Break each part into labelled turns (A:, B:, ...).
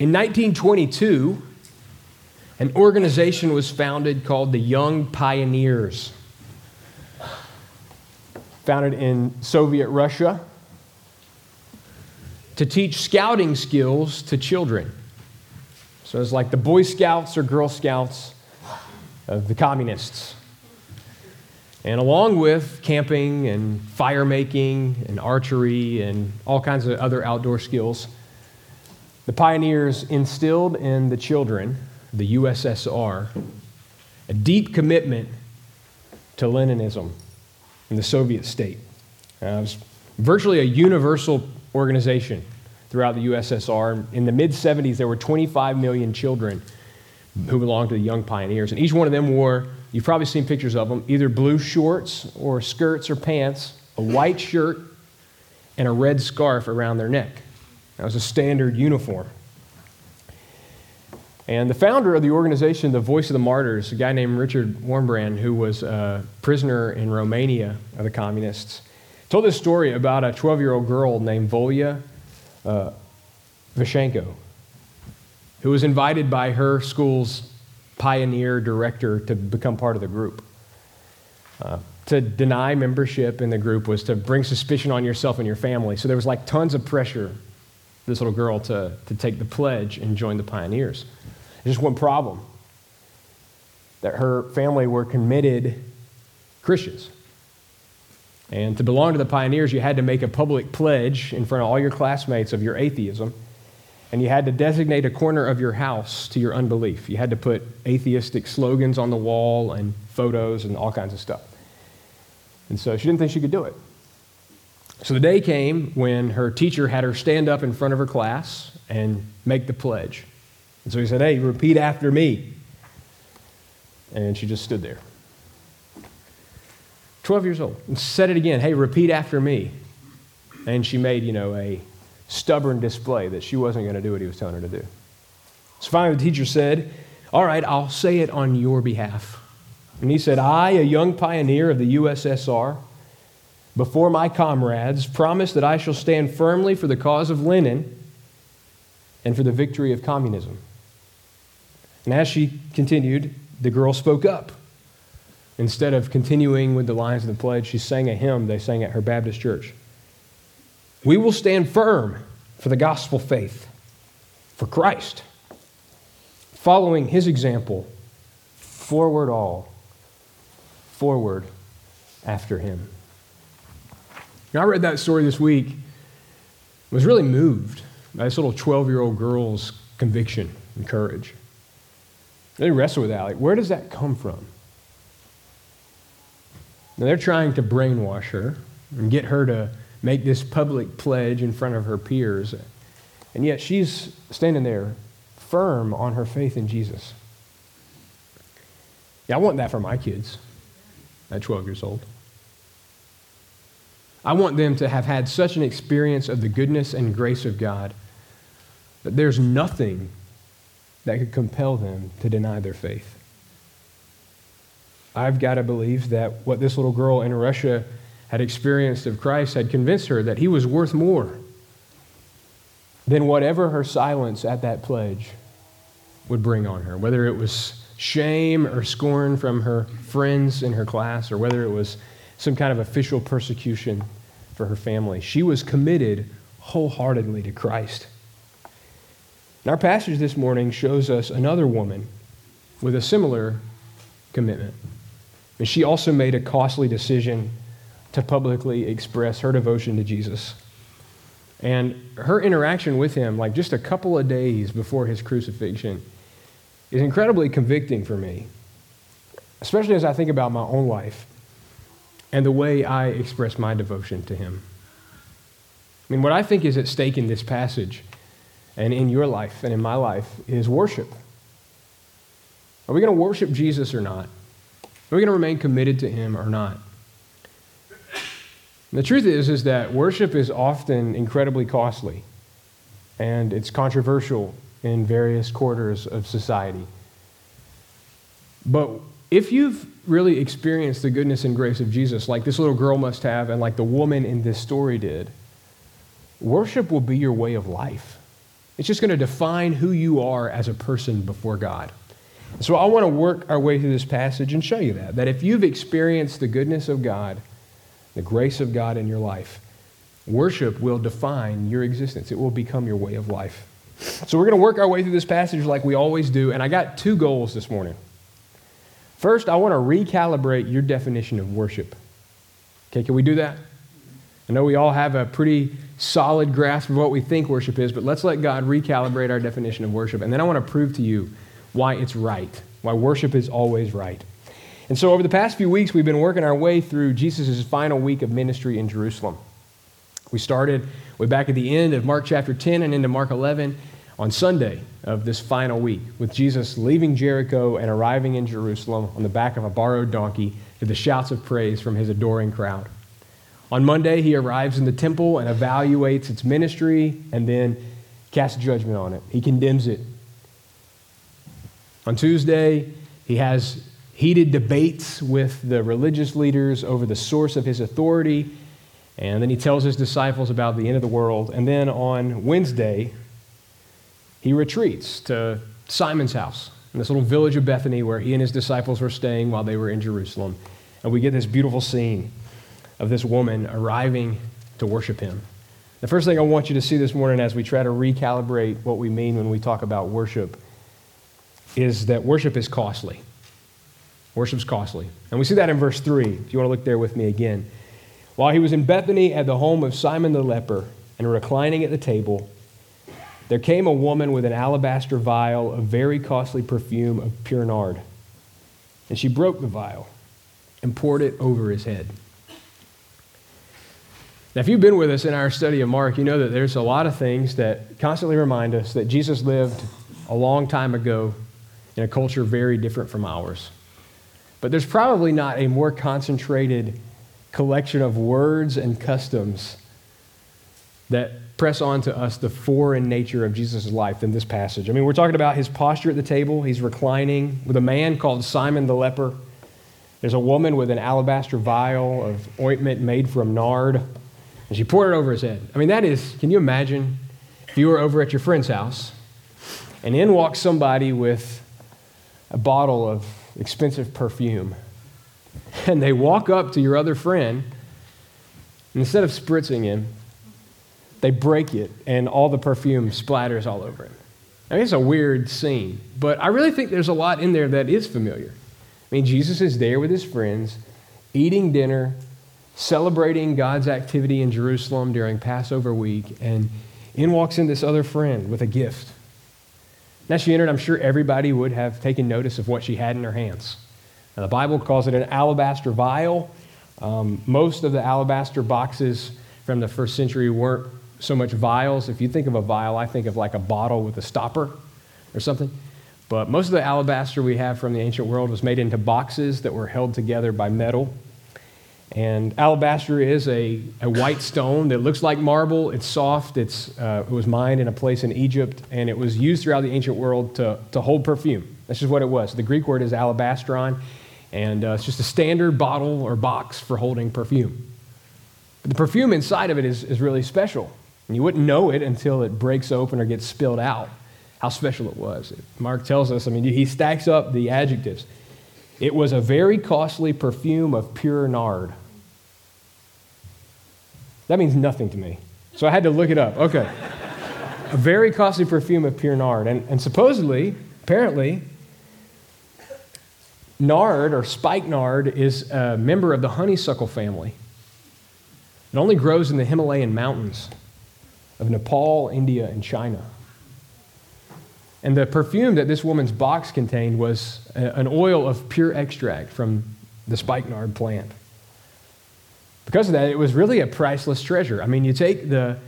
A: In 1922, an organization was founded called the Young Pioneers. Founded in Soviet Russia to teach scouting skills to children. So it's like the Boy Scouts or Girl Scouts of the communists. And along with camping and fire making and archery and all kinds of other outdoor skills, the pioneers instilled in the children, the USSR, a deep commitment to Leninism in the Soviet state. Uh, it was virtually a universal organization throughout the USSR. In the mid 70s, there were 25 million children who belonged to the Young Pioneers, and each one of them wore, you've probably seen pictures of them, either blue shorts or skirts or pants, a white shirt, and a red scarf around their neck. That was a standard uniform. And the founder of the organization, the Voice of the Martyrs, a guy named Richard Wurmbrand, who was a prisoner in Romania of the communists, told this story about a 12 year old girl named Volya uh, Vashenko, who was invited by her school's pioneer director to become part of the group. Uh, to deny membership in the group was to bring suspicion on yourself and your family. So there was like tons of pressure this little girl to, to take the pledge and join the pioneers. There's just one problem that her family were committed Christians. And to belong to the pioneers, you had to make a public pledge in front of all your classmates of your atheism. And you had to designate a corner of your house to your unbelief. You had to put atheistic slogans on the wall and photos and all kinds of stuff. And so she didn't think she could do it. So the day came when her teacher had her stand up in front of her class and make the pledge. And so he said, Hey, repeat after me. And she just stood there. 12 years old. And said it again. Hey, repeat after me. And she made, you know, a stubborn display that she wasn't going to do what he was telling her to do. So finally, the teacher said, All right, I'll say it on your behalf. And he said, I, a young pioneer of the USSR, before my comrades, promise that I shall stand firmly for the cause of Lenin and for the victory of communism. And as she continued, the girl spoke up. Instead of continuing with the lines of the pledge, she sang a hymn they sang at her Baptist church. We will stand firm for the gospel faith, for Christ, following his example, forward all, forward after him. Now, I read that story this week, was really moved by this little 12 year old girl's conviction and courage. They wrestle with that. Like, where does that come from? Now, they're trying to brainwash her and get her to make this public pledge in front of her peers. And yet she's standing there firm on her faith in Jesus. Yeah, I want that for my kids at 12 years old. I want them to have had such an experience of the goodness and grace of God that there's nothing that could compel them to deny their faith. I've got to believe that what this little girl in Russia had experienced of Christ had convinced her that he was worth more than whatever her silence at that pledge would bring on her, whether it was shame or scorn from her friends in her class, or whether it was some kind of official persecution for her family. She was committed wholeheartedly to Christ. And our passage this morning shows us another woman with a similar commitment. And she also made a costly decision to publicly express her devotion to Jesus. And her interaction with him, like just a couple of days before his crucifixion, is incredibly convicting for me, especially as I think about my own life and the way I express my devotion to him. I mean, what I think is at stake in this passage and in your life and in my life is worship. Are we going to worship Jesus or not? Are we going to remain committed to him or not? And the truth is, is that worship is often incredibly costly, and it's controversial in various quarters of society. But if you've really experienced the goodness and grace of Jesus, like this little girl must have, and like the woman in this story did, worship will be your way of life. It's just going to define who you are as a person before God. So I want to work our way through this passage and show you that. That if you've experienced the goodness of God, the grace of God in your life, worship will define your existence. It will become your way of life. So we're going to work our way through this passage like we always do. And I got two goals this morning. First, I want to recalibrate your definition of worship. Okay, can we do that? I know we all have a pretty solid grasp of what we think worship is, but let's let God recalibrate our definition of worship. And then I want to prove to you why it's right, why worship is always right. And so, over the past few weeks, we've been working our way through Jesus' final week of ministry in Jerusalem. We started way back at the end of Mark chapter 10 and into Mark 11 on Sunday of this final week, with Jesus leaving Jericho and arriving in Jerusalem on the back of a borrowed donkey to the shouts of praise from his adoring crowd. On Monday, he arrives in the temple and evaluates its ministry and then casts judgment on it. He condemns it on Tuesday, he has heated debates with the religious leaders over the source of his authority. And then he tells his disciples about the end of the world. And then on Wednesday, he retreats to Simon's house in this little village of Bethany where he and his disciples were staying while they were in Jerusalem. And we get this beautiful scene of this woman arriving to worship him. The first thing I want you to see this morning as we try to recalibrate what we mean when we talk about worship is that worship is costly. Worship's costly. And we see that in verse 3, if you want to look there with me again. While he was in Bethany at the home of Simon the leper and reclining at the table, there came a woman with an alabaster vial of very costly perfume of pure nard. And she broke the vial and poured it over his head. Now, if you've been with us in our study of Mark, you know that there's a lot of things that constantly remind us that Jesus lived a long time ago in a culture very different from ours. But there's probably not a more concentrated collection of words and customs that press on to us the foreign nature of Jesus' life than this passage. I mean, we're talking about his posture at the table. He's reclining with a man called Simon the leper. There's a woman with an alabaster vial of ointment made from nard, and she poured it over his head. I mean, that is, can you imagine if you were over at your friend's house and in walks somebody with a bottle of expensive perfume. And they walk up to your other friend, and instead of spritzing him, they break it, and all the perfume splatters all over him. I mean, it's a weird scene, but I really think there's a lot in there that is familiar. I mean, Jesus is there with his friends, eating dinner, celebrating God's activity in Jerusalem during Passover week, and in walks in this other friend with a gift. Now she entered, I'm sure everybody would have taken notice of what she had in her hands. Now, the Bible calls it an alabaster vial. Um, most of the alabaster boxes from the first century weren't so much vials. If you think of a vial, I think of like a bottle with a stopper or something. But most of the alabaster we have from the ancient world was made into boxes that were held together by metal. And alabaster is a, a white stone that looks like marble. It's soft. It's, uh, it was mined in a place in Egypt, and it was used throughout the ancient world to, to hold perfume. That's just what it was. The Greek word is alabastron, and uh, it's just a standard bottle or box for holding perfume. But the perfume inside of it is, is really special. And you wouldn't know it until it breaks open or gets spilled out, how special it was. Mark tells us, I mean, he stacks up the adjectives. It was a very costly perfume of pure nard. That means nothing to me. So I had to look it up. Okay. a very costly perfume of pure nard. And, and supposedly, apparently, nard or spikenard is a member of the honeysuckle family. It only grows in the Himalayan mountains of Nepal, India, and China. And the perfume that this woman's box contained was an oil of pure extract from the spikenard plant. Because of that, it was really a priceless treasure. I mean, you take the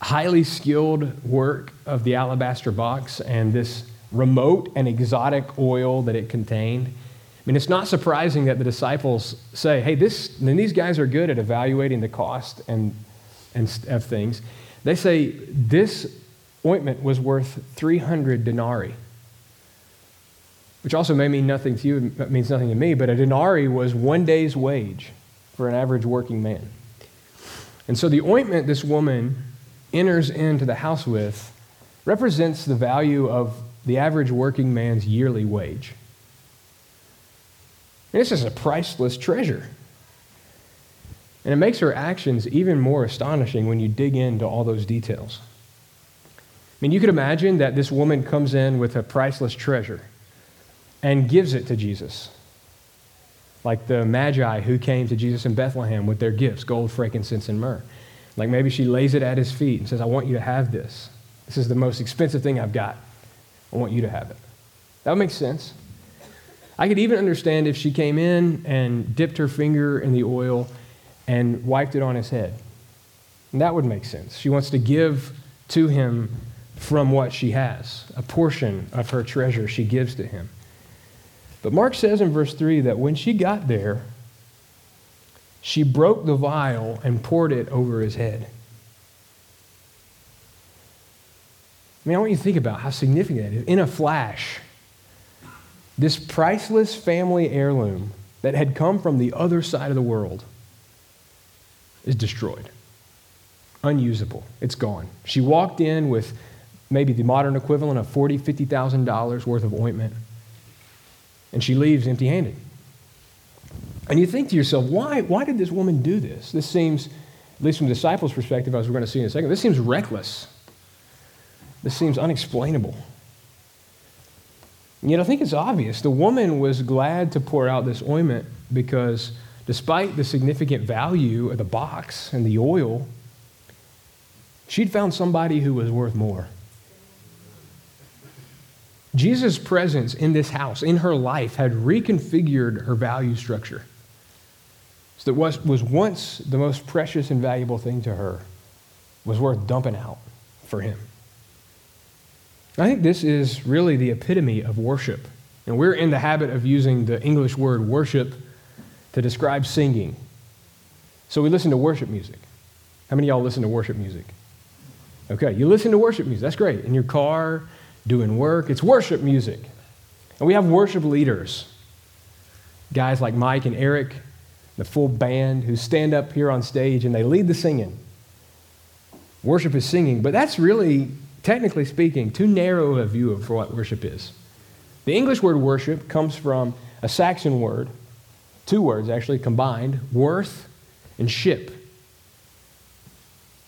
A: highly skilled work of the alabaster box and this remote and exotic oil that it contained. I mean, it's not surprising that the disciples say, hey, this, and these guys are good at evaluating the cost and, and of things. They say this ointment was worth 300 denarii, which also may mean nothing to you, it means nothing to me, but a denarii was one day's wage for an average working man. And so the ointment this woman enters into the house with represents the value of the average working man's yearly wage. And this is a priceless treasure. And it makes her actions even more astonishing when you dig into all those details. I mean, you could imagine that this woman comes in with a priceless treasure and gives it to Jesus. Like the Magi who came to Jesus in Bethlehem with their gifts gold, frankincense, and myrrh. Like maybe she lays it at his feet and says, I want you to have this. This is the most expensive thing I've got. I want you to have it. That makes sense. I could even understand if she came in and dipped her finger in the oil and wiped it on his head. And that would make sense. She wants to give to him from what she has, a portion of her treasure she gives to him. But Mark says in verse 3 that when she got there, she broke the vial and poured it over his head. I mean, I want you to think about how significant that is. In a flash, this priceless family heirloom that had come from the other side of the world is destroyed, unusable. It's gone. She walked in with maybe the modern equivalent of $40,000, $50,000 worth of ointment, and she leaves empty handed. And you think to yourself, why, why did this woman do this? This seems, at least from the disciples' perspective, as we're going to see in a second, this seems reckless. This seems unexplainable. And yet, I think it's obvious. The woman was glad to pour out this ointment because, despite the significant value of the box and the oil, she'd found somebody who was worth more. Jesus' presence in this house, in her life, had reconfigured her value structure. So that what was once the most precious and valuable thing to her was worth dumping out for him. I think this is really the epitome of worship. And we're in the habit of using the English word worship to describe singing. So we listen to worship music. How many of y'all listen to worship music? Okay, you listen to worship music. That's great. In your car, doing work, it's worship music. And we have worship leaders. Guys like Mike and Eric, the full band who stand up here on stage and they lead the singing. Worship is singing, but that's really technically speaking, too narrow a view of what worship is. The English word worship comes from a Saxon word, two words actually combined, worth and ship.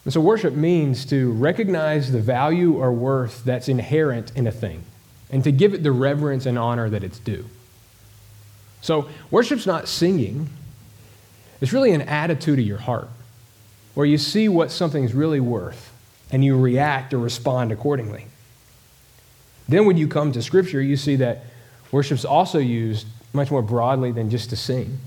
A: And so worship means to recognize the value or worth that's inherent in a thing and to give it the reverence and honor that it's due. So worship's not singing, it's really an attitude of your heart where you see what something's really worth and you react or respond accordingly. Then, when you come to Scripture, you see that worship's also used much more broadly than just to sing.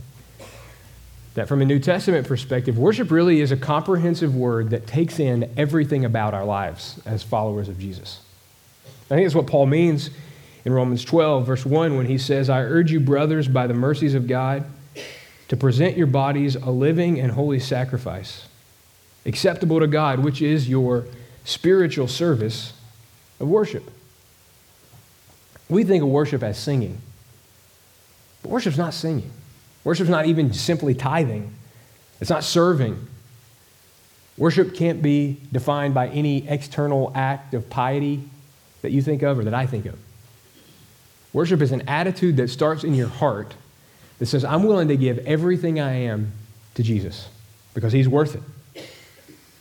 A: That from a New Testament perspective, worship really is a comprehensive word that takes in everything about our lives as followers of Jesus. I think that's what Paul means in Romans 12, verse 1, when he says, I urge you, brothers, by the mercies of God, to present your bodies a living and holy sacrifice acceptable to God, which is your spiritual service of worship. We think of worship as singing, but worship's not singing. Worship's not even simply tithing, it's not serving. Worship can't be defined by any external act of piety that you think of or that I think of. Worship is an attitude that starts in your heart that says, I'm willing to give everything I am to Jesus because he's worth it.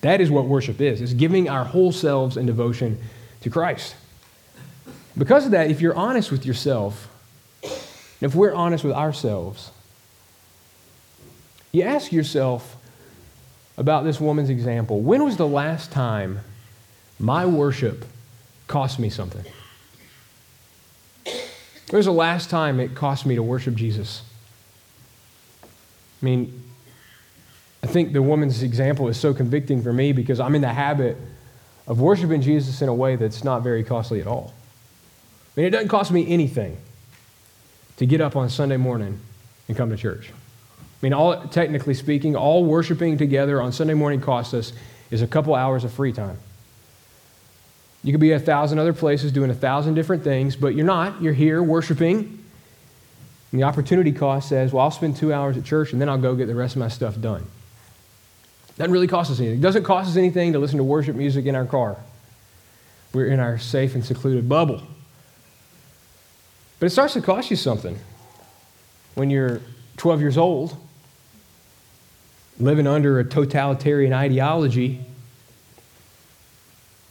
A: That is what worship is. It's giving our whole selves in devotion to Christ. Because of that, if you're honest with yourself, if we're honest with ourselves, you ask yourself about this woman's example when was the last time my worship cost me something? When was the last time it cost me to worship Jesus? I mean, I think the woman's example is so convicting for me because I'm in the habit of worshiping Jesus in a way that's not very costly at all. I mean, it doesn't cost me anything to get up on Sunday morning and come to church. I mean, all, technically speaking, all worshiping together on Sunday morning costs us is a couple hours of free time. You could be a thousand other places doing a thousand different things, but you're not. You're here worshiping. And the opportunity cost says, well, I'll spend two hours at church and then I'll go get the rest of my stuff done. Doesn't really cost us anything. It doesn't cost us anything to listen to worship music in our car. We're in our safe and secluded bubble. But it starts to cost you something when you're 12 years old, living under a totalitarian ideology.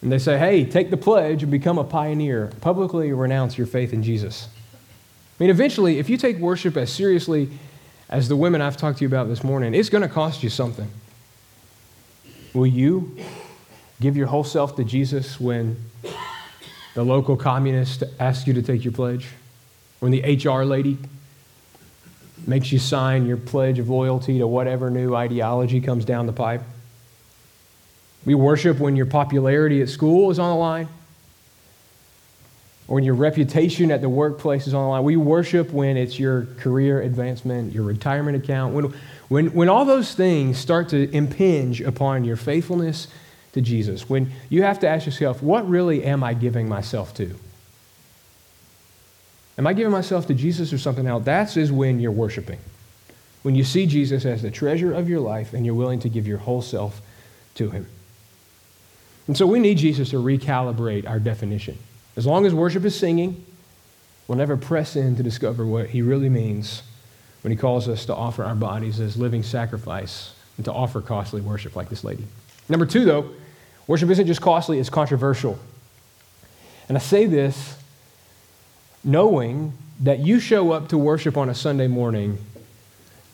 A: And they say, hey, take the pledge and become a pioneer. Publicly renounce your faith in Jesus. I mean, eventually, if you take worship as seriously as the women I've talked to you about this morning, it's going to cost you something. Will you give your whole self to Jesus when the local communist asks you to take your pledge? When the HR lady makes you sign your pledge of loyalty to whatever new ideology comes down the pipe? We worship when your popularity at school is on the line or when your reputation at the workplace is on the line. We worship when it's your career advancement, your retirement account, when, when, when all those things start to impinge upon your faithfulness to Jesus, when you have to ask yourself, what really am I giving myself to? Am I giving myself to Jesus or something else? That is when you're worshiping. When you see Jesus as the treasure of your life and you're willing to give your whole self to him. And so we need Jesus to recalibrate our definition. As long as worship is singing, we'll never press in to discover what he really means when he calls us to offer our bodies as living sacrifice and to offer costly worship like this lady. Number two, though, worship isn't just costly, it's controversial. And I say this knowing that you show up to worship on a Sunday morning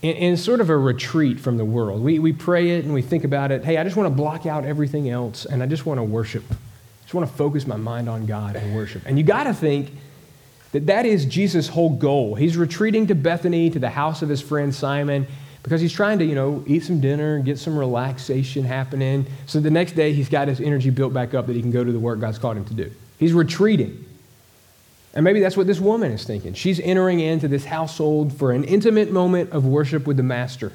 A: in, in, sort of a retreat from the world. We, we pray it and we think about it. Hey, I just want to block out everything else and I just want to worship. I just want to focus my mind on God and worship. And you got to think that that is Jesus' whole goal. He's retreating to Bethany, to the house of his friend Simon, because he's trying to, you know, eat some dinner, get some relaxation happening. So the next day he's got his energy built back up that he can go to the work God's called him to do. He's retreating. And maybe that's what this woman is thinking. She's entering into this household for an intimate moment of worship with the Master.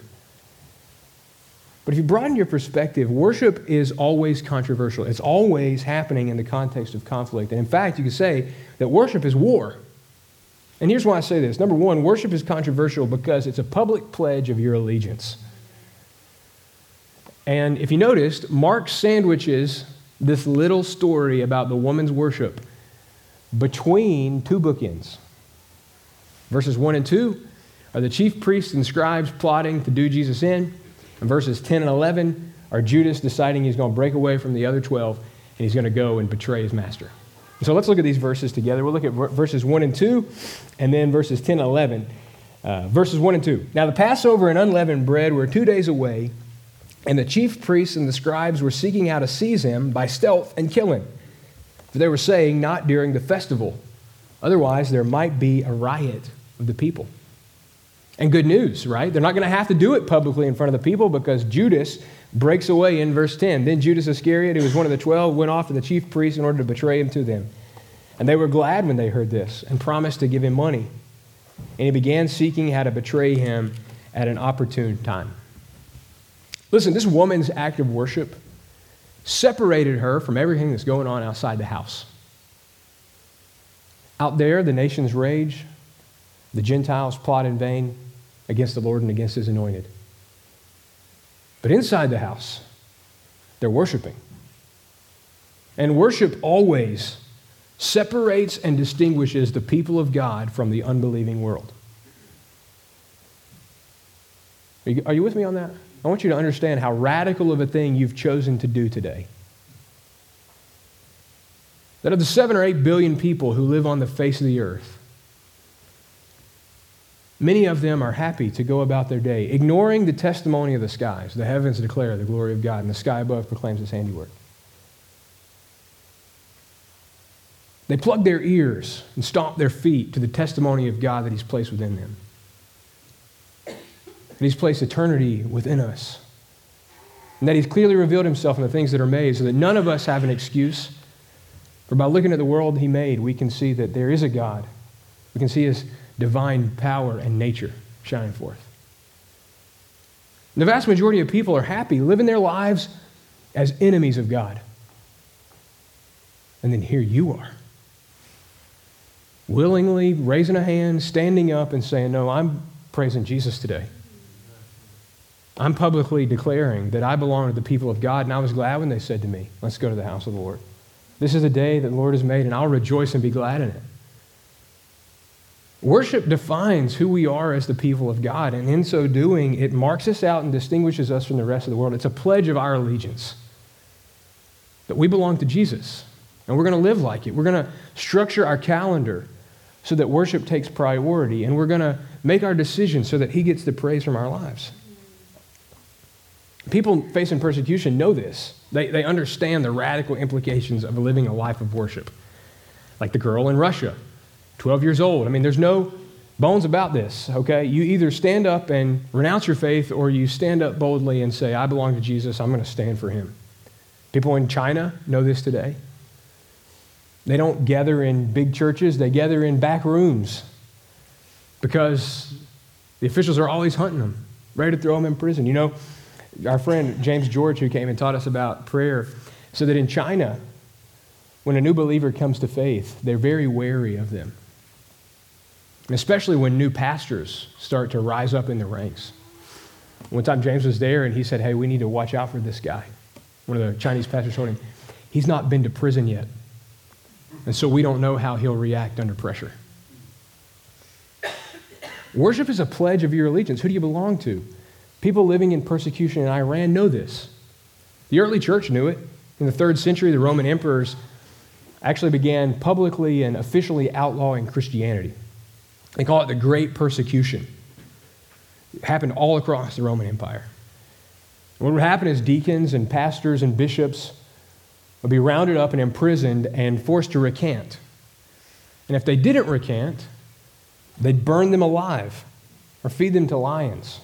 A: But if you broaden your perspective, worship is always controversial. It's always happening in the context of conflict. And in fact, you could say that worship is war. And here's why I say this. Number one, worship is controversial because it's a public pledge of your allegiance. And if you noticed, Mark sandwiches this little story about the woman's worship between two bookends. Verses 1 and 2 are the chief priests and scribes plotting to do Jesus in. And verses 10 and 11 are Judas deciding he's going to break away from the other 12 and he's going to go and betray his master. So let's look at these verses together. We'll look at verses 1 and 2 and then verses 10 and 11. Uh, verses 1 and 2. Now the Passover and unleavened bread were two days away, and the chief priests and the scribes were seeking how to seize him by stealth and kill him. For they were saying, not during the festival. Otherwise, there might be a riot of the people. And good news, right? They're not going to have to do it publicly in front of the people because Judas breaks away in verse 10. Then Judas Iscariot, who was one of the twelve, went off to the chief priests in order to betray him to them. And they were glad when they heard this and promised to give him money. And he began seeking how to betray him at an opportune time. Listen, this woman's act of worship separated her from everything that's going on outside the house. Out there, the nations rage, the Gentiles plot in vain against the Lord and against his anointed. But inside the house, they're worshiping. And worship always separates and distinguishes the people of God from the unbelieving world. Are you, are you with me on that? I want you to understand how radical of a thing you've chosen to do today. That of the seven or eight billion people who live on the face of the earth, many of them are happy to go about their day, ignoring the testimony of the skies. The heavens declare the glory of God, and the sky above proclaims his handiwork. They plug their ears and stomp their feet to the testimony of God that he's placed within them that He's placed eternity within us, and that He's clearly revealed Himself in the things that are made, so that none of us have an excuse. For by looking at the world He made, we can see that there is a God. We can see His divine power and nature shining forth. The vast majority of people are happy, living their lives as enemies of God. And then here you are, willingly raising a hand, standing up, and saying, No, I'm praising Jesus today. I'm publicly declaring that I belong to the people of God, and I was glad when they said to me, Let's go to the house of the Lord. This is a day that the Lord has made, and I'll rejoice and be glad in it. Worship defines who we are as the people of God, and in so doing, it marks us out and distinguishes us from the rest of the world. It's a pledge of our allegiance that we belong to Jesus, and we're going to live like it. We're going to structure our calendar so that worship takes priority, and we're going to make our decisions so that He gets the praise from our lives. People facing persecution know this. They, they understand the radical implications of living a life of worship. Like the girl in Russia, 12 years old. I mean, there's no bones about this, okay? You either stand up and renounce your faith or you stand up boldly and say, I belong to Jesus, I'm going to stand for him. People in China know this today. They don't gather in big churches, they gather in back rooms because the officials are always hunting them, ready to throw them in prison. You know, our friend James George, who came and taught us about prayer, said that in China, when a new believer comes to faith, they're very wary of them. Especially when new pastors start to rise up in the ranks. One time James was there and he said, Hey, we need to watch out for this guy. One of the Chinese pastors told him, He's not been to prison yet. And so we don't know how he'll react under pressure. Worship is a pledge of your allegiance. Who do you belong to? People living in persecution in Iran know this. The early church knew it. In the third century, the Roman emperors actually began publicly and officially outlawing Christianity. They call it the Great Persecution. It happened all across the Roman Empire. What would happen is deacons and pastors and bishops would be rounded up and imprisoned and forced to recant. And if they didn't recant, they'd burn them alive or feed them to lions.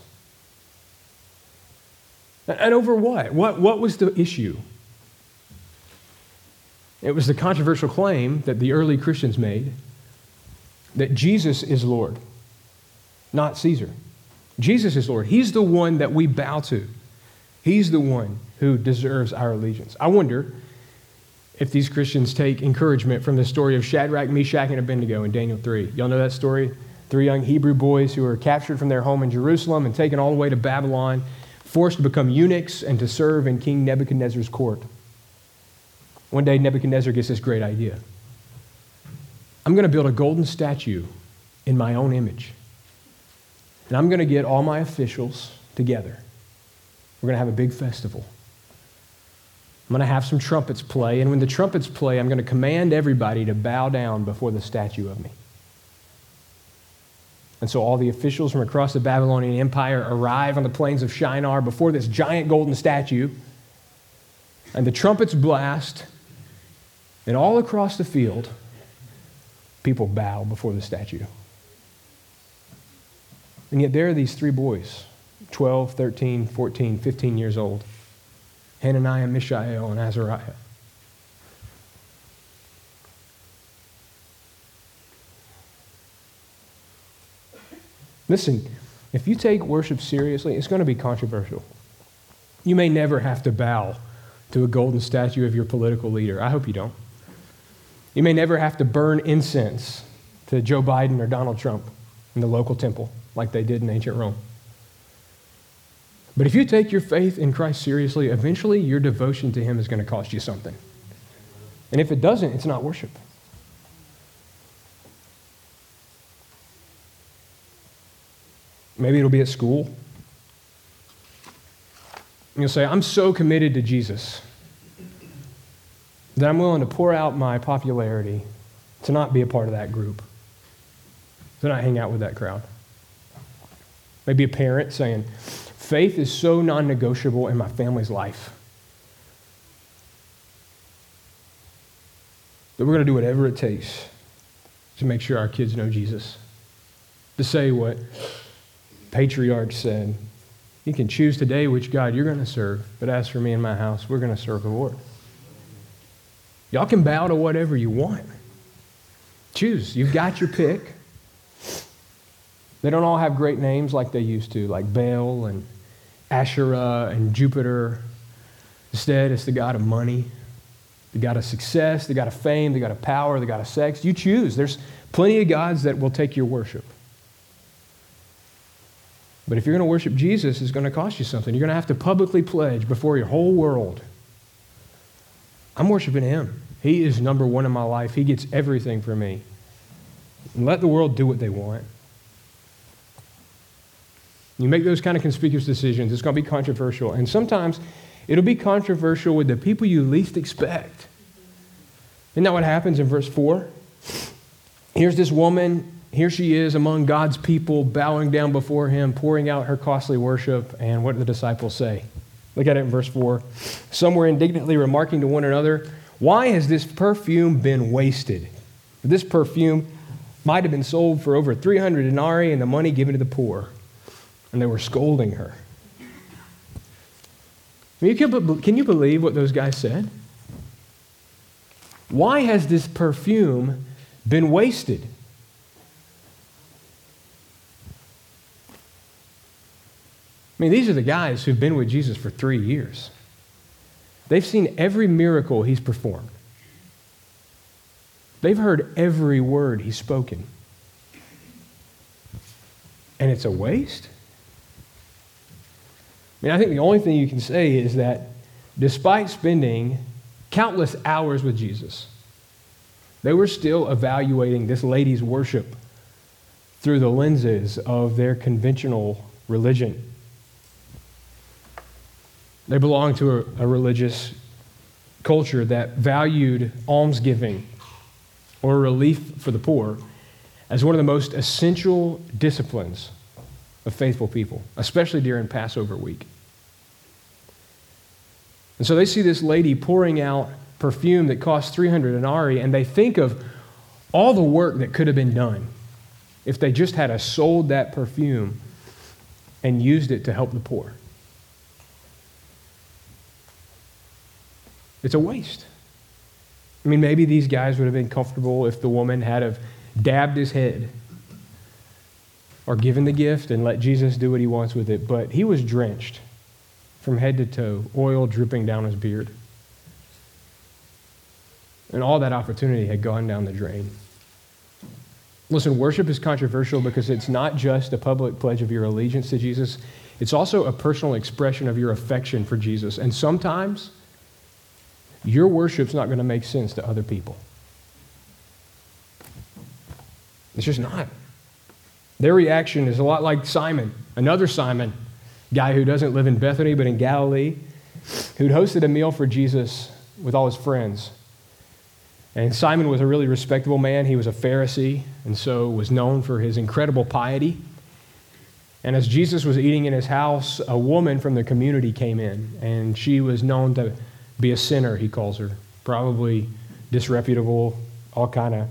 A: And over what? What, what was the issue? It was the controversial claim that the early Christians made that Jesus is Lord, not Caesar. Jesus is Lord. He's the one that we bow to. He's the one who deserves our allegiance. I wonder if these Christians take encouragement from the story of Shadrach, Meshach, and Abednego in Daniel 3. Y'all know that story? Three young Hebrew boys who were captured from their home in Jerusalem and taken all the way to Babylon forced to become eunuchs and to serve in King Nebuchadnezzar's court. One day, Nebuchadnezzar gets this great idea I'm going to build a golden statue in my own image. And I'm going to get all my officials together. We're going to have a big festival. I'm going to have some trumpets play, and when the trumpets play, I'm going to command everybody to bow down before the statue of me. And so all the officials from across the Babylonian Empire arrive on the plains of Shinar before this giant golden statue. And the trumpets blast. And all across the field, people bow before the statue. And yet there are these three boys 12, 13, 14, 15 years old Hananiah, Mishael, and Azariah. Listen, if you take worship seriously, it's going to be controversial. You may never have to bow to a golden statue of your political leader. I hope you don't. You may never have to burn incense to Joe Biden or Donald Trump in the local temple like they did in ancient Rome. But if you take your faith in Christ seriously, eventually your devotion to Him is going to cost you something. And if it doesn't, it's not worship. Maybe it'll be at school. You'll say, I'm so committed to Jesus that I'm willing to pour out my popularity to not be a part of that group, to not hang out with that crowd. Maybe a parent saying, Faith is so non negotiable in my family's life that we're going to do whatever it takes to make sure our kids know Jesus. To say what patriarch said, You can choose today which God you're going to serve, but as for me and my house, we're going to serve the Lord. Y'all can bow to whatever you want. Choose. You've got your pick. They don't all have great names like they used to, like Baal and Asherah and Jupiter. Instead, it's the God of money, the God of success, the God of fame, the God of power, the God of sex. You choose. There's plenty of gods that will take your worship. But if you're going to worship Jesus, it's going to cost you something. You're going to have to publicly pledge before your whole world I'm worshiping Him. He is number one in my life. He gets everything for me. And let the world do what they want. You make those kind of conspicuous decisions, it's going to be controversial. And sometimes it'll be controversial with the people you least expect. Isn't that what happens in verse 4? Here's this woman, here she is among God's people, bowing down before him, pouring out her costly worship. And what do the disciples say? Look at it in verse 4. Some were indignantly remarking to one another, Why has this perfume been wasted? This perfume might have been sold for over 300 denarii and the money given to the poor. And they were scolding her. Can you believe what those guys said? Why has this perfume been wasted? Mean, these are the guys who've been with Jesus for three years. They've seen every miracle he's performed. They've heard every word he's spoken. And it's a waste? I mean, I think the only thing you can say is that despite spending countless hours with Jesus, they were still evaluating this lady's worship through the lenses of their conventional religion. They belonged to a, a religious culture that valued almsgiving or relief for the poor as one of the most essential disciplines of faithful people, especially during Passover week. And so they see this lady pouring out perfume that costs 300 denarii, and they think of all the work that could have been done if they just had sold that perfume and used it to help the poor. It's a waste. I mean, maybe these guys would have been comfortable if the woman had have dabbed his head or given the gift and let Jesus do what he wants with it, but he was drenched from head to toe, oil dripping down his beard. And all that opportunity had gone down the drain. Listen, worship is controversial because it's not just a public pledge of your allegiance to Jesus, it's also a personal expression of your affection for Jesus. And sometimes, your worship's not going to make sense to other people. It's just not. Their reaction is a lot like Simon, another Simon, guy who doesn't live in Bethany but in Galilee, who'd hosted a meal for Jesus with all his friends. And Simon was a really respectable man. He was a Pharisee, and so was known for his incredible piety. And as Jesus was eating in his house, a woman from the community came in, and she was known to be a sinner, he calls her. Probably disreputable, all kind of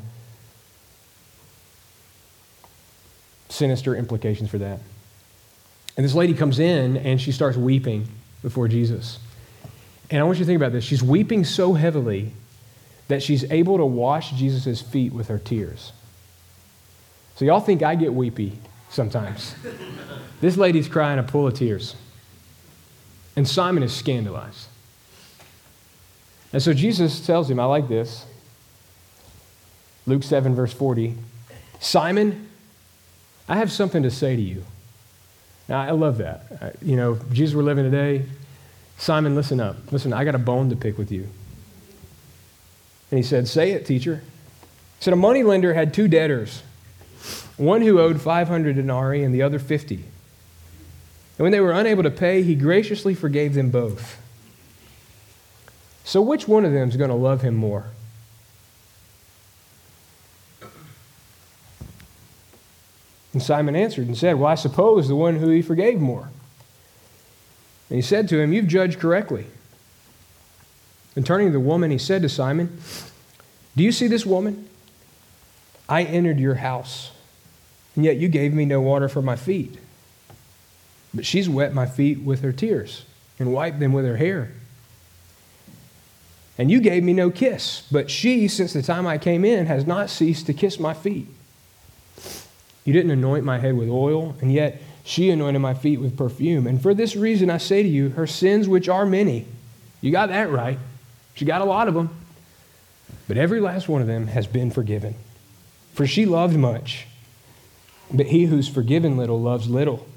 A: sinister implications for that. And this lady comes in and she starts weeping before Jesus. And I want you to think about this. She's weeping so heavily that she's able to wash Jesus' feet with her tears. So, y'all think I get weepy sometimes. this lady's crying a pool of tears. And Simon is scandalized. And so Jesus tells him, I like this. Luke 7, verse 40. Simon, I have something to say to you. Now, I love that. You know, Jesus we're living today, Simon, listen up. Listen, I got a bone to pick with you. And he said, Say it, teacher. He said, A moneylender had two debtors, one who owed 500 denarii and the other 50. And when they were unable to pay, he graciously forgave them both. So, which one of them is going to love him more? And Simon answered and said, Well, I suppose the one who he forgave more. And he said to him, You've judged correctly. And turning to the woman, he said to Simon, Do you see this woman? I entered your house, and yet you gave me no water for my feet. But she's wet my feet with her tears and wiped them with her hair. And you gave me no kiss, but she, since the time I came in, has not ceased to kiss my feet. You didn't anoint my head with oil, and yet she anointed my feet with perfume. And for this reason I say to you, her sins, which are many, you got that right. She got a lot of them. But every last one of them has been forgiven. For she loved much, but he who's forgiven little loves little.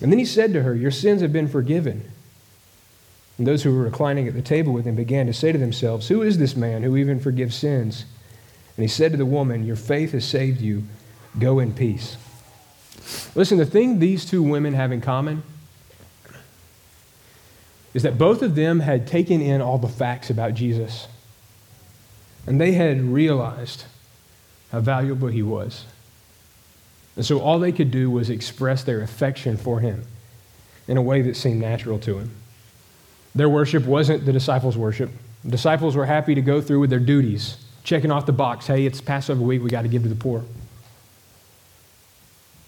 A: And then he said to her, Your sins have been forgiven. And those who were reclining at the table with him began to say to themselves, Who is this man who even forgives sins? And he said to the woman, Your faith has saved you. Go in peace. Listen, the thing these two women have in common is that both of them had taken in all the facts about Jesus. And they had realized how valuable he was. And so all they could do was express their affection for him in a way that seemed natural to him. Their worship wasn't the disciples' worship. The disciples were happy to go through with their duties, checking off the box hey, it's Passover week, we got to give to the poor.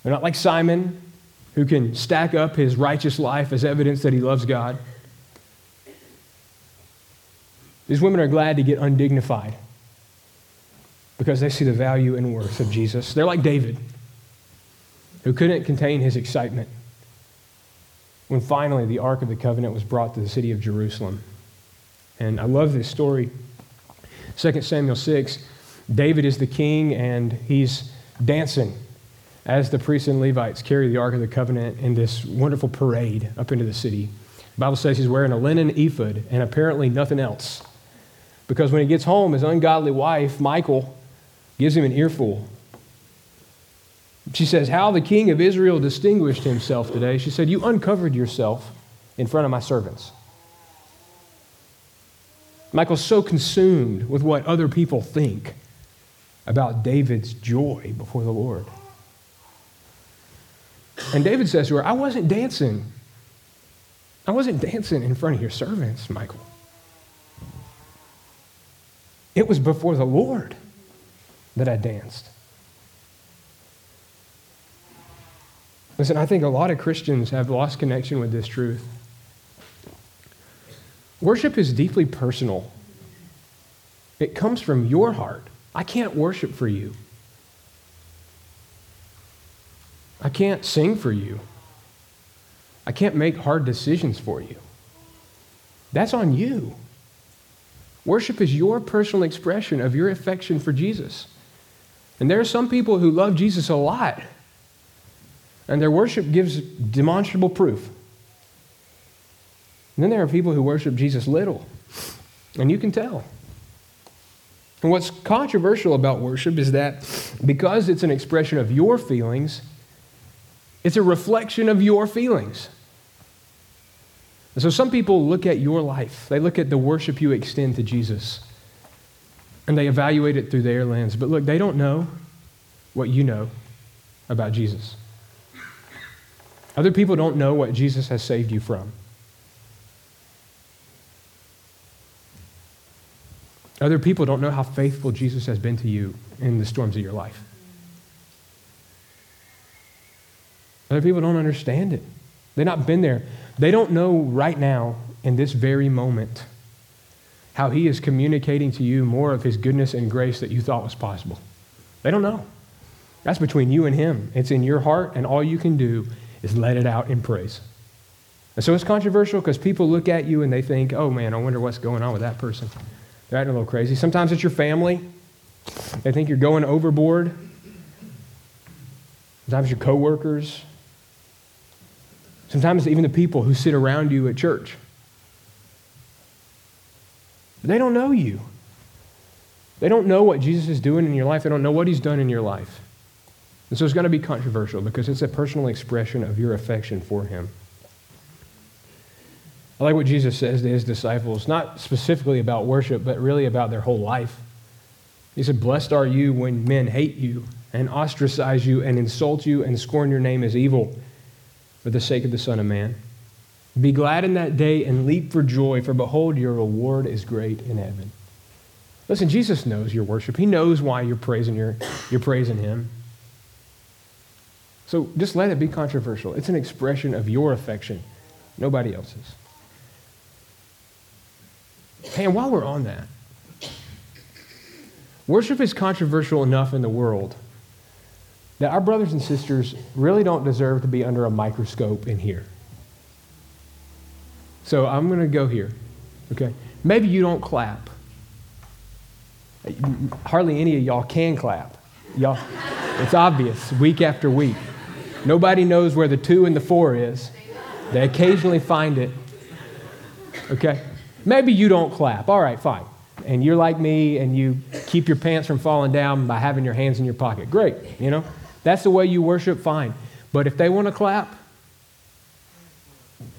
A: They're not like Simon, who can stack up his righteous life as evidence that he loves God. These women are glad to get undignified because they see the value and worth of Jesus. They're like David, who couldn't contain his excitement when finally the Ark of the Covenant was brought to the city of Jerusalem. And I love this story. 2 Samuel 6, David is the king and he's dancing as the priests and Levites carry the Ark of the Covenant in this wonderful parade up into the city. The Bible says he's wearing a linen ephod and apparently nothing else. Because when he gets home, his ungodly wife, Michal, gives him an earful. She says, How the king of Israel distinguished himself today. She said, You uncovered yourself in front of my servants. Michal's so consumed with what other people think about David's joy before the Lord. And David says to her, I wasn't dancing. I wasn't dancing in front of your servants, Michal. It was before the Lord that I danced. Listen, I think a lot of Christians have lost connection with this truth. Worship is deeply personal, it comes from your heart. I can't worship for you, I can't sing for you, I can't make hard decisions for you. That's on you. Worship is your personal expression of your affection for Jesus. And there are some people who love Jesus a lot, and their worship gives demonstrable proof. And then there are people who worship Jesus little, and you can tell. And what's controversial about worship is that because it's an expression of your feelings, it's a reflection of your feelings. And so some people look at your life, they look at the worship you extend to Jesus, and they evaluate it through their lens. But look, they don't know what you know about Jesus. Other people don't know what Jesus has saved you from. Other people don't know how faithful Jesus has been to you in the storms of your life. Other people don't understand it. They've not been there. They don't know right now, in this very moment, how He is communicating to you more of His goodness and grace that you thought was possible. They don't know. That's between you and Him. It's in your heart, and all you can do is let it out in praise. And so it's controversial because people look at you and they think, oh man, I wonder what's going on with that person. They're acting a little crazy. Sometimes it's your family. They think you're going overboard. Sometimes your coworkers. Sometimes even the people who sit around you at church. They don't know you. They don't know what Jesus is doing in your life. They don't know what he's done in your life. And so it's going to be controversial because it's a personal expression of your affection for him. I like what Jesus says to his disciples, not specifically about worship, but really about their whole life. He said, Blessed are you when men hate you and ostracize you and insult you and scorn your name as evil for the sake of the Son of Man. Be glad in that day and leap for joy, for behold, your reward is great in heaven. Listen, Jesus knows your worship. He knows why you're praising, your, you're praising Him. So just let it be controversial. It's an expression of your affection, nobody else's. Hey, and while we're on that, worship is controversial enough in the world that our brothers and sisters really don't deserve to be under a microscope in here. So I'm going to go here, okay? Maybe you don't clap. Hardly any of y'all can clap. Y'all, it's obvious week after week. Nobody knows where the two and the four is. They occasionally find it. Okay? Maybe you don't clap. All right, fine. And you're like me and you keep your pants from falling down by having your hands in your pocket. Great, you know? That's the way you worship, fine. But if they want to clap,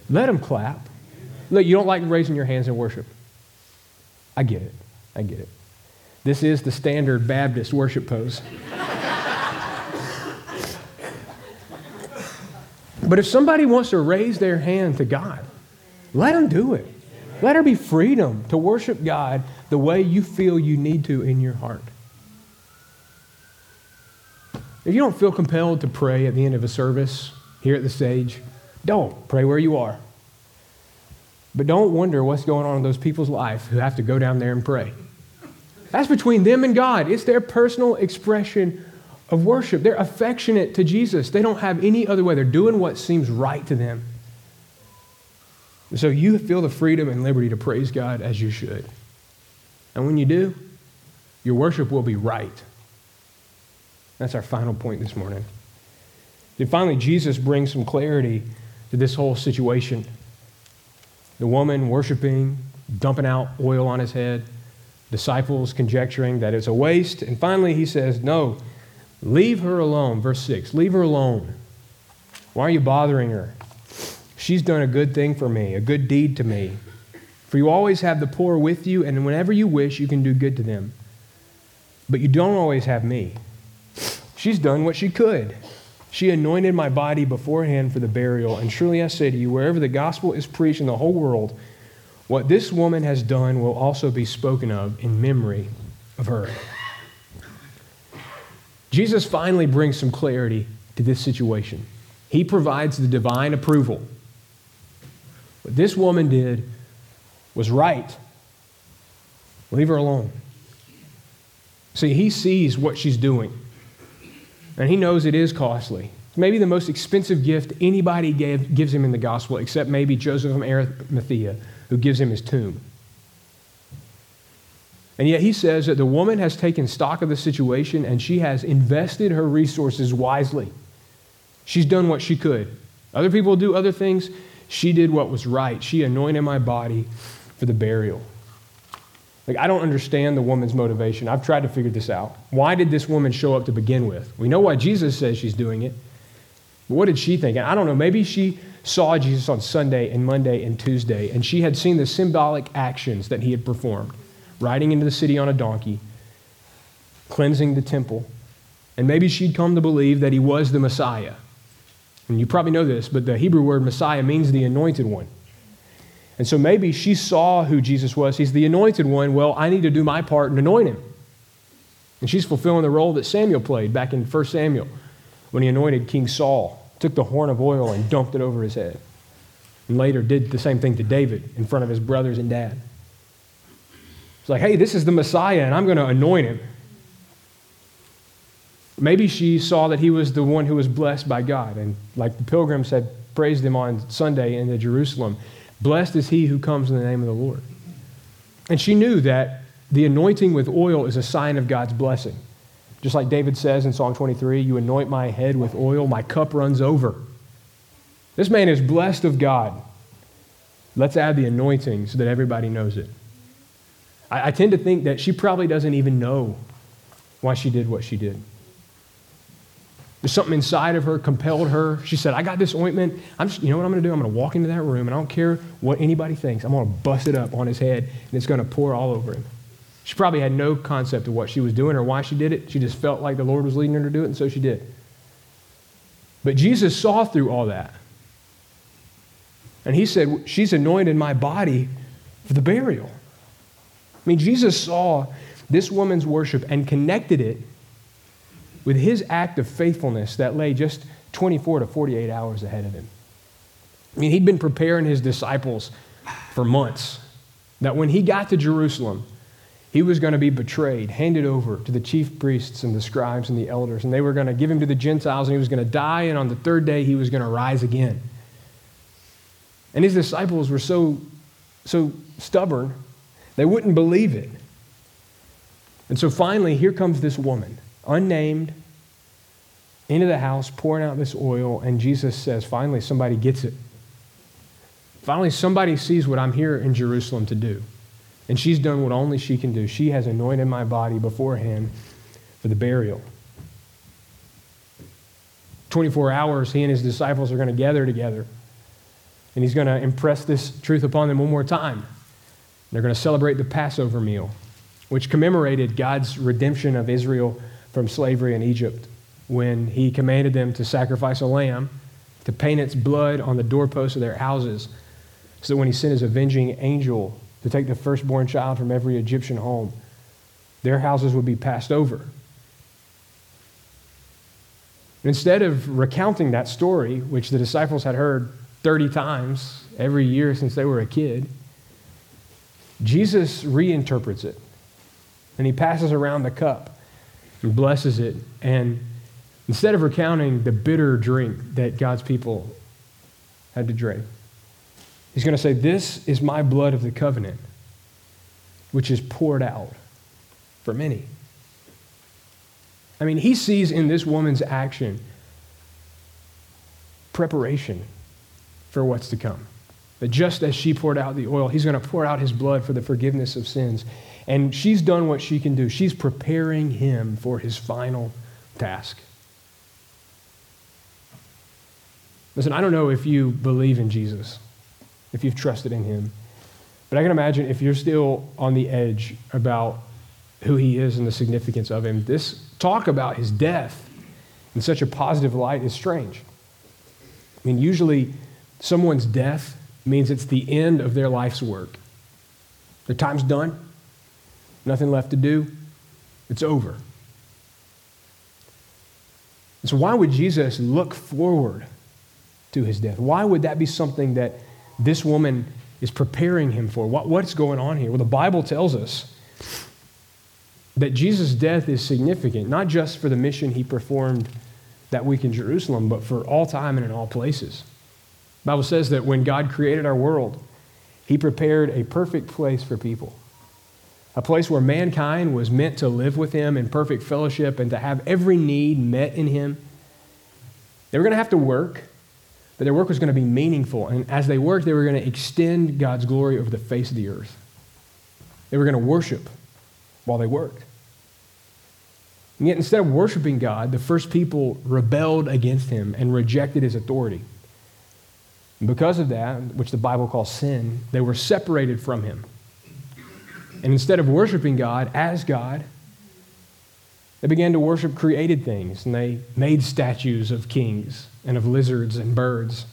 A: let them clap. Look, you don't like raising your hands in worship. I get it. I get it. This is the standard Baptist worship pose. But if somebody wants to raise their hand to God, let them do it. Let there be freedom to worship God the way you feel you need to in your heart. If you don't feel compelled to pray at the end of a service here at the stage, don't. Pray where you are. But don't wonder what's going on in those people's life who have to go down there and pray. That's between them and God. It's their personal expression of worship. They're affectionate to Jesus. They don't have any other way. They're doing what seems right to them. So you feel the freedom and liberty to praise God as you should. And when you do, your worship will be right. That's our final point this morning. And finally, Jesus brings some clarity to this whole situation. The woman worshiping, dumping out oil on his head, disciples conjecturing that it's a waste. And finally, he says, No, leave her alone. Verse 6 Leave her alone. Why are you bothering her? She's done a good thing for me, a good deed to me. For you always have the poor with you, and whenever you wish, you can do good to them. But you don't always have me. She's done what she could. She anointed my body beforehand for the burial. And truly I say to you, wherever the gospel is preached in the whole world, what this woman has done will also be spoken of in memory of her. Jesus finally brings some clarity to this situation. He provides the divine approval. What this woman did was right. Leave her alone. See, he sees what she's doing, and he knows it is costly. Maybe the most expensive gift anybody gave, gives him in the gospel, except maybe Joseph of Arimathea, who gives him his tomb. And yet he says that the woman has taken stock of the situation and she has invested her resources wisely. She's done what she could. Other people do other things. She did what was right. She anointed my body for the burial. Like, I don't understand the woman's motivation. I've tried to figure this out. Why did this woman show up to begin with? We know why Jesus says she's doing it. But what did she think? And I don't know. Maybe she saw Jesus on Sunday and Monday and Tuesday, and she had seen the symbolic actions that he had performed riding into the city on a donkey, cleansing the temple. And maybe she'd come to believe that he was the Messiah. And you probably know this, but the Hebrew word Messiah means the anointed one. And so maybe she saw who Jesus was. He's the anointed one. Well, I need to do my part and anoint him. And she's fulfilling the role that Samuel played back in 1 Samuel when he anointed King Saul, took the horn of oil and dumped it over his head. And later did the same thing to David in front of his brothers and dad. It's like, hey, this is the Messiah, and I'm going to anoint him. Maybe she saw that he was the one who was blessed by God. And like the pilgrims had praised him on Sunday in Jerusalem, blessed is he who comes in the name of the Lord. And she knew that the anointing with oil is a sign of God's blessing. Just like David says in Psalm 23, You anoint my head with oil, my cup runs over. This man is blessed of God. Let's add the anointing so that everybody knows it. I, I tend to think that she probably doesn't even know why she did what she did. There's something inside of her compelled her. She said, I got this ointment. I'm just, you know what I'm going to do? I'm going to walk into that room, and I don't care what anybody thinks. I'm going to bust it up on his head, and it's going to pour all over him. She probably had no concept of what she was doing or why she did it. She just felt like the Lord was leading her to do it, and so she did. But Jesus saw through all that. And he said, She's anointed my body for the burial. I mean, Jesus saw this woman's worship and connected it with his act of faithfulness that lay just 24 to 48 hours ahead of him. I mean, he'd been preparing his disciples for months that when he got to Jerusalem, he was going to be betrayed, handed over to the chief priests and the scribes and the elders, and they were going to give him to the Gentiles, and he was going to die, and on the third day, he was going to rise again. And his disciples were so, so stubborn, they wouldn't believe it. And so finally, here comes this woman unnamed, into the house, pouring out this oil, and Jesus says, finally, somebody gets it. finally somebody sees what I'm here in Jerusalem to do. And she's done what only she can do. She has anointed my body beforehand for the burial. 24 hours, he and his disciples are going to gather together. And he's going to impress this truth upon them one more time. They're going to celebrate the Passover meal, which commemorated God's redemption of Israel from slavery in Egypt when he commanded them to sacrifice a lamb, to paint its blood on the doorposts of their houses, so that when he sent his avenging angel to take the firstborn child from every Egyptian home, their houses would be passed over. Instead of recounting that story, which the disciples had heard 30 times every year since they were a kid, Jesus reinterprets it. And he passes around the cup and blesses it. And instead of recounting the bitter drink that God's people had to drink, he's going to say, This is my blood of the covenant, which is poured out for many. I mean, he sees in this woman's action preparation for what's to come. That just as she poured out the oil, he's going to pour out his blood for the forgiveness of sins. And she's done what she can do. She's preparing him for his final task. Listen, I don't know if you believe in Jesus, if you've trusted in him, but I can imagine if you're still on the edge about who he is and the significance of him. This talk about his death in such a positive light is strange. I mean, usually someone's death means it's the end of their life's work. Their time's done, nothing left to do, it's over. And so, why would Jesus look forward to his death? Why would that be something that this woman is preparing him for? What, what's going on here? Well, the Bible tells us that Jesus' death is significant, not just for the mission he performed that week in Jerusalem, but for all time and in all places. The Bible says that when God created our world, he prepared a perfect place for people. A place where mankind was meant to live with him in perfect fellowship and to have every need met in him. They were going to have to work, but their work was going to be meaningful. And as they worked, they were going to extend God's glory over the face of the earth. They were going to worship while they worked. And yet, instead of worshiping God, the first people rebelled against him and rejected his authority. And because of that, which the Bible calls sin, they were separated from him. And instead of worshiping God as God, they began to worship created things, and they made statues of kings and of lizards and birds.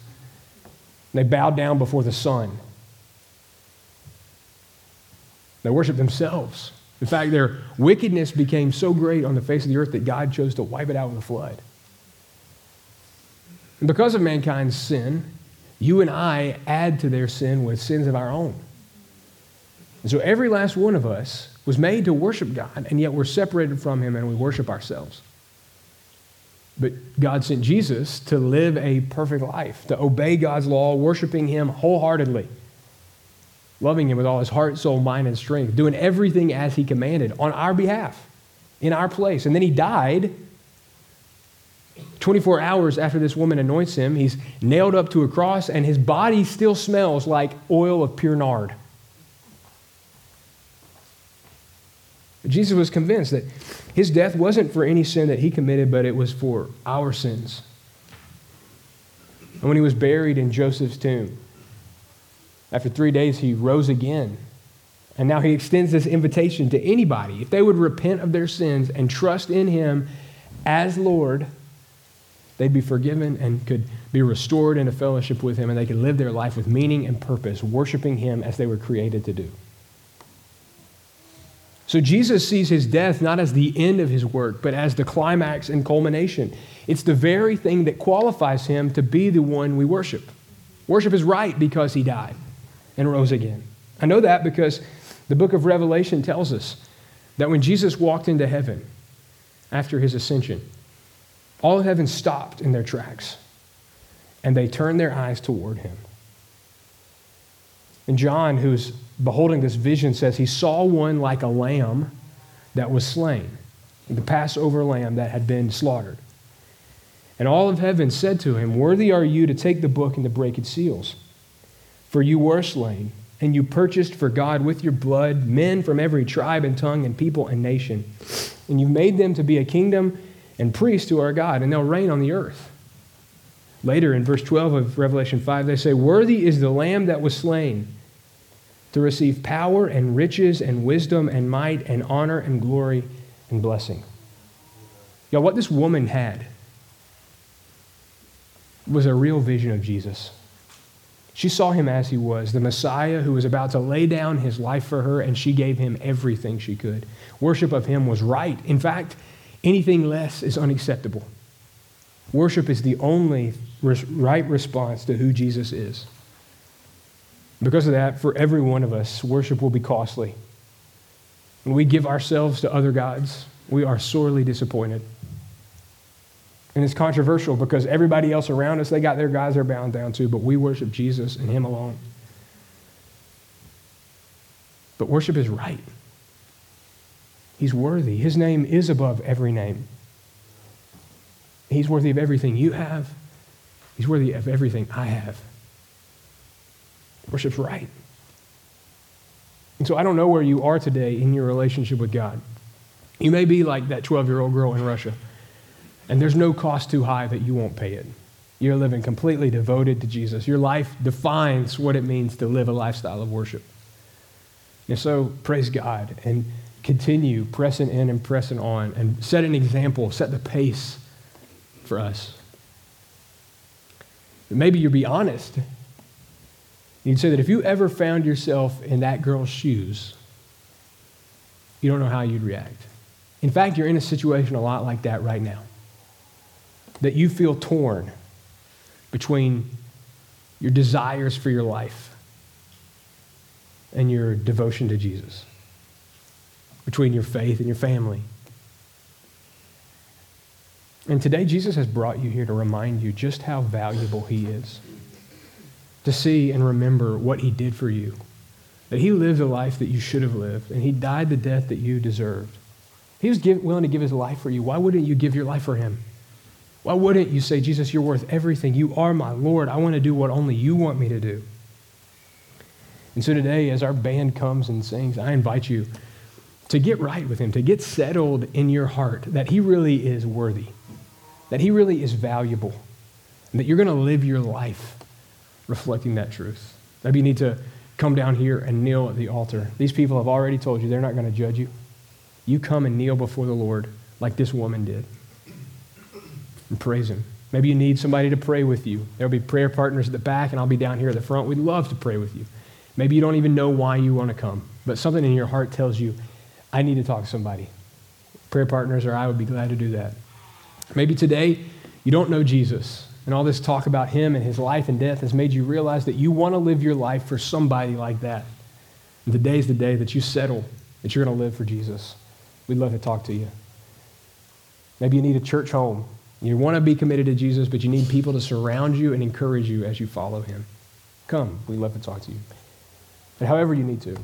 A: And they bowed down before the sun. They worshiped themselves in fact, their wickedness became so great on the face of the earth that God chose to wipe it out with a flood. And because of mankind's sin, you and I add to their sin with sins of our own. And so every last one of us was made to worship God, and yet we're separated from Him and we worship ourselves. But God sent Jesus to live a perfect life, to obey God's law, worshiping Him wholeheartedly loving him with all his heart, soul, mind, and strength, doing everything as he commanded on our behalf, in our place. And then he died 24 hours after this woman anoints him. He's nailed up to a cross, and his body still smells like oil of pure nard. Jesus was convinced that his death wasn't for any sin that he committed, but it was for our sins. And when he was buried in Joseph's tomb, after three days, he rose again. And now he extends this invitation to anybody. If they would repent of their sins and trust in him as Lord, they'd be forgiven and could be restored into fellowship with him, and they could live their life with meaning and purpose, worshiping him as they were created to do. So Jesus sees his death not as the end of his work, but as the climax and culmination. It's the very thing that qualifies him to be the one we worship. Worship is right because he died and rose again. I know that because the book of Revelation tells us that when Jesus walked into heaven after his ascension, all of heaven stopped in their tracks and they turned their eyes toward him. And John, who's beholding this vision, says he saw one like a lamb that was slain, the Passover lamb that had been slaughtered. And all of heaven said to him, Worthy are you to take the book and to break its seals. For you were slain, and you purchased for God with your blood men from every tribe and tongue and people and nation. And you made them to be a kingdom and priests to our God, and they'll reign on the earth. Later in verse 12 of Revelation 5, they say, Worthy is the Lamb that was slain to receive power and riches and wisdom and might and honor and glory and blessing. Y'all, what this woman had was a real vision of Jesus. She saw him as he was, the Messiah who was about to lay down his life for her, and she gave him everything she could. Worship of him was right. In fact, anything less is unacceptable. Worship is the only right response to who Jesus is. Because of that, for every one of us, worship will be costly. When we give ourselves to other gods, we are sorely disappointed. And it's controversial because everybody else around us, they got their guys they're bound down to, but we worship Jesus and Him alone. But worship is right. He's worthy. His name is above every name. He's worthy of everything you have. He's worthy of everything I have. Worship's right. And so I don't know where you are today in your relationship with God. You may be like that 12 year old girl in Russia, and there's no cost too high that you won't pay it. You're living completely devoted to Jesus. Your life defines what it means to live a lifestyle of worship. And so, praise God and continue pressing in and pressing on and set an example, set the pace for us. Maybe you'll be honest You'd say that if you ever found yourself in that girl's shoes, you don't know how you'd react. In fact, you're in a situation a lot like that right now. That you feel torn between your desires for your life and your devotion to Jesus, between your faith and your family. And today, Jesus has brought you here to remind you just how valuable He is to see and remember what he did for you. That he lived a life that you should have lived, and he died the death that you deserved. He was give, willing to give his life for you. Why wouldn't you give your life for him? Why wouldn't you say, Jesus, you're worth everything? You are my Lord. I want to do what only you want me to do. And so today, as our band comes and sings, I invite you to get right with him, to get settled in your heart that he really is worthy, that he really is valuable, and that you're going to live your life reflecting that truth. Maybe you need to come down here and kneel at the altar. These people have already told you they're not going to judge you. You come and kneel before the Lord like this woman did and praise Him. Maybe you need somebody to pray with you. There'll be prayer partners at the back, and I'll be down here at the front. We'd love to pray with you. Maybe you don't even know why you want to come, but something in your heart tells you, I need to talk to somebody. Prayer partners or I would be glad to do that. Maybe today you don't know Jesus and all this talk about him and his life and death has made you realize that you want to live your life for somebody like that. And today's the day that you settle that you're going to live for Jesus. We'd love to talk to you. Maybe you need a church home. You want to be committed to Jesus, but you need people to surround you and encourage you as you follow him. Come, we'd love to talk to you. And however you need to.